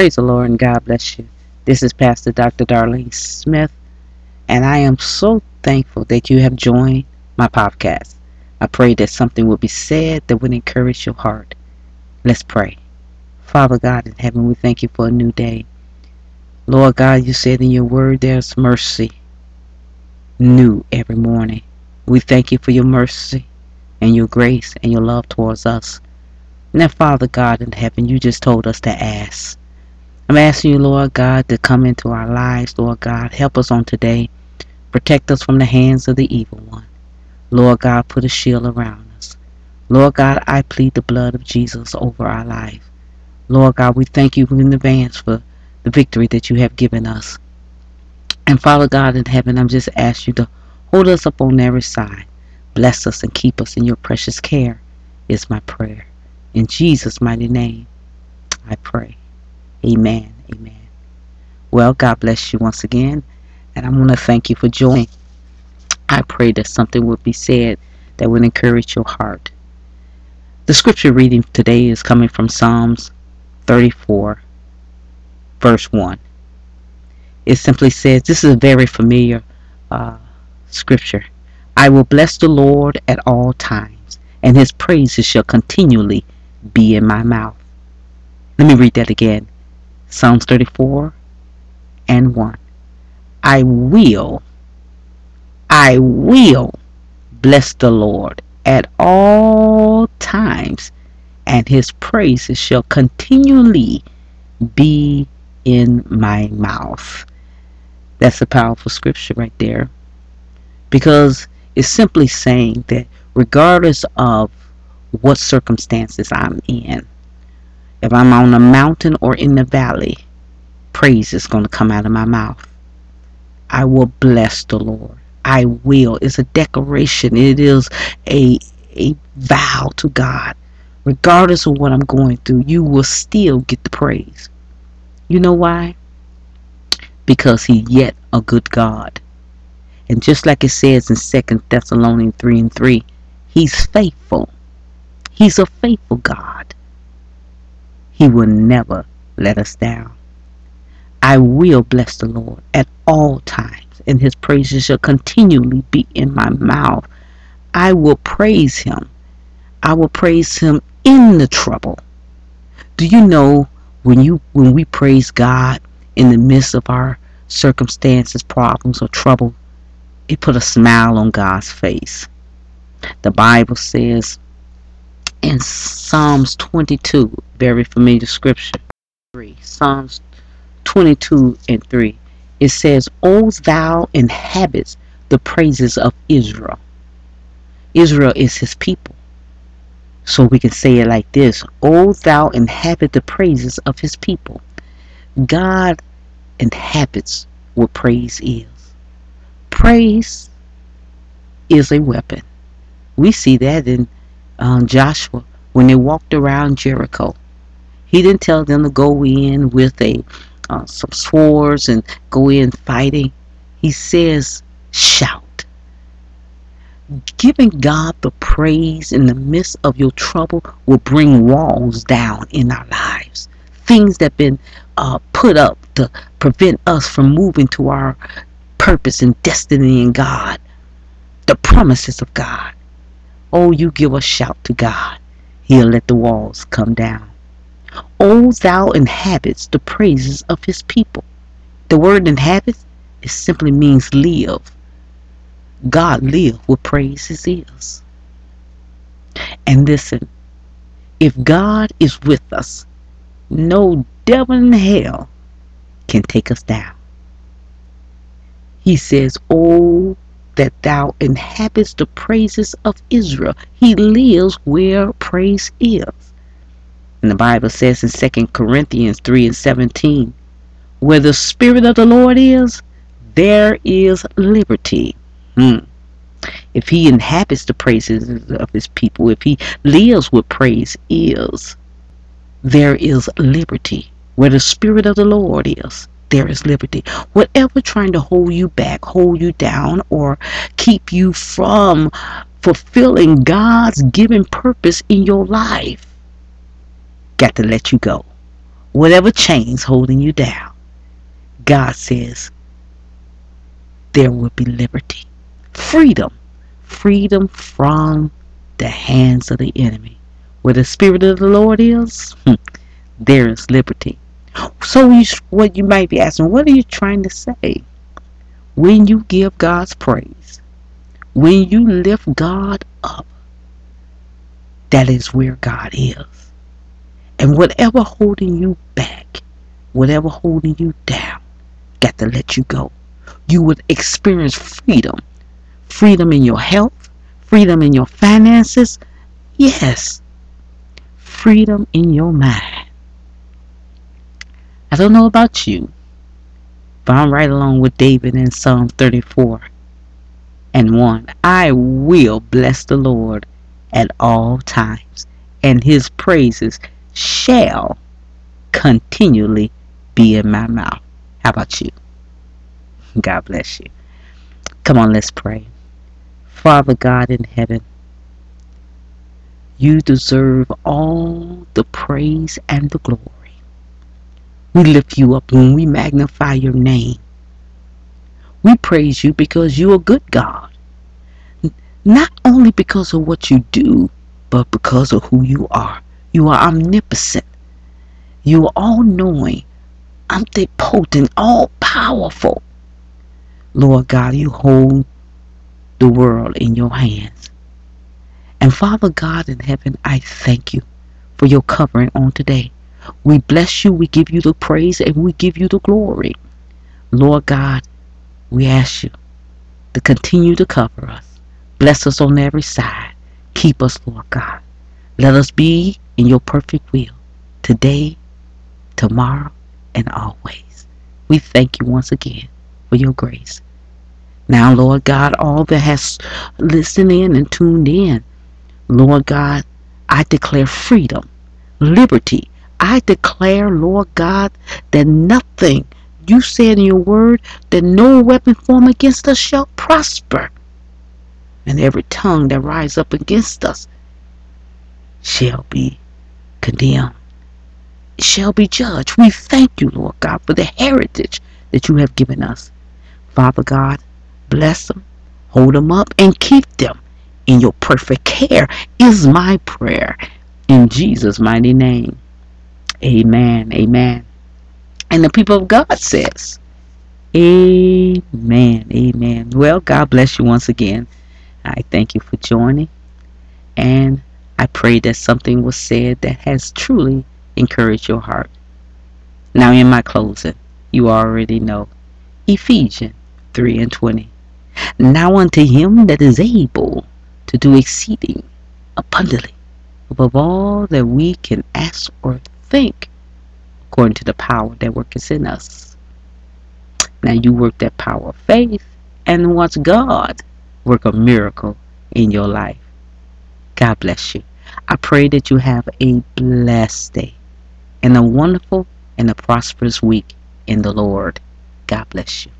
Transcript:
Praise the Lord and God bless you. This is Pastor Dr. Darlene Smith, and I am so thankful that you have joined my podcast. I pray that something will be said that would encourage your heart. Let's pray. Father God in heaven, we thank you for a new day. Lord God, you said in your word there's mercy new every morning. We thank you for your mercy and your grace and your love towards us. Now, Father God in heaven, you just told us to ask. I'm asking you, Lord God, to come into our lives, Lord God. Help us on today. Protect us from the hands of the evil one. Lord God, put a shield around us. Lord God, I plead the blood of Jesus over our life. Lord God, we thank you in advance for the victory that you have given us. And Father God in heaven, I'm just asking you to hold us up on every side. Bless us and keep us in your precious care is my prayer. In Jesus' mighty name, I pray. Amen. Amen. Well, God bless you once again. And I want to thank you for joining. I pray that something would be said that would encourage your heart. The scripture reading today is coming from Psalms 34, verse 1. It simply says, this is a very familiar uh, scripture. I will bless the Lord at all times, and his praises shall continually be in my mouth. Let me read that again. Psalms 34 and 1. I will, I will bless the Lord at all times, and his praises shall continually be in my mouth. That's a powerful scripture right there. Because it's simply saying that regardless of what circumstances I'm in, if I'm on a mountain or in the valley, praise is going to come out of my mouth. I will bless the Lord. I will. It's a declaration. It is a a vow to God. Regardless of what I'm going through, you will still get the praise. You know why? Because He yet a good God. And just like it says in Second Thessalonians 3 and 3, He's faithful. He's a faithful God. He will never let us down. I will bless the Lord at all times, and his praises shall continually be in my mouth. I will praise him. I will praise him in the trouble. Do you know when you when we praise God in the midst of our circumstances, problems, or trouble, it put a smile on God's face. The Bible says in Psalms 22, very familiar scripture. 3. Psalms 22 and 3. It says, O thou inhabits the praises of Israel. Israel is his people. So we can say it like this O thou inhabit the praises of his people. God inhabits what praise is. Praise is a weapon. We see that in um, Joshua when they walked around Jericho. He didn't tell them to go in with a uh, some swords and go in fighting. He says, shout. Giving God the praise in the midst of your trouble will bring walls down in our lives. Things that have been uh, put up to prevent us from moving to our purpose and destiny in God. The promises of God. Oh, you give a shout to God. He'll let the walls come down. Oh, thou inhabits the praises of his people. The word inhabits it simply means live. God live where praises is. And listen, if God is with us, no devil in hell can take us down. He says, Oh, that thou inhabits the praises of Israel. He lives where praise is. And the Bible says in 2 Corinthians 3 and 17, where the Spirit of the Lord is, there is liberty. Hmm. If he inhabits the praises of his people, if he lives where praise is, there is liberty. Where the Spirit of the Lord is, there is liberty. Whatever trying to hold you back, hold you down, or keep you from fulfilling God's given purpose in your life, got to let you go. whatever chains holding you down, God says there will be liberty, freedom, freedom from the hands of the enemy. Where the Spirit of the Lord is, there is liberty. So, you, what you might be asking, what are you trying to say? When you give God's praise, when you lift God up, that is where God is. And whatever holding you back, whatever holding you down, got to let you go. You would experience freedom. Freedom in your health, freedom in your finances. Yes, freedom in your mind. I don't know about you, but I'm right along with David in Psalm 34 and 1. I will bless the Lord at all times, and his praises shall continually be in my mouth. How about you? God bless you. Come on, let's pray. Father God in heaven, you deserve all the praise and the glory. We lift you up and we magnify your name. We praise you because you're a good God. Not only because of what you do, but because of who you are. You are omnipotent. You are all knowing, omnipotent, all powerful. Lord God, you hold the world in your hands. And Father God in heaven, I thank you for your covering on today. We bless you, we give you the praise, and we give you the glory. Lord God, we ask you to continue to cover us. Bless us on every side. Keep us, Lord God. Let us be in your perfect will today, tomorrow, and always. We thank you once again for your grace. Now, Lord God, all that has listened in and tuned in, Lord God, I declare freedom, liberty. I declare, Lord God, that nothing you said in your word that no weapon formed against us shall prosper. And every tongue that rise up against us shall be condemned, shall be judged. We thank you, Lord God, for the heritage that you have given us. Father God, bless them, hold them up, and keep them in your perfect care, is my prayer. In Jesus' mighty name. Amen. Amen. And the people of God says, Amen. Amen. Well, God bless you once again. I thank you for joining. And I pray that something was said that has truly encouraged your heart. Now, in my closing, you already know Ephesians 3 and 20. Now unto him that is able to do exceeding abundantly above all that we can ask or think according to the power that worketh in us. Now you work that power of faith and watch God work a miracle in your life. God bless you. I pray that you have a blessed day and a wonderful and a prosperous week in the Lord. God bless you.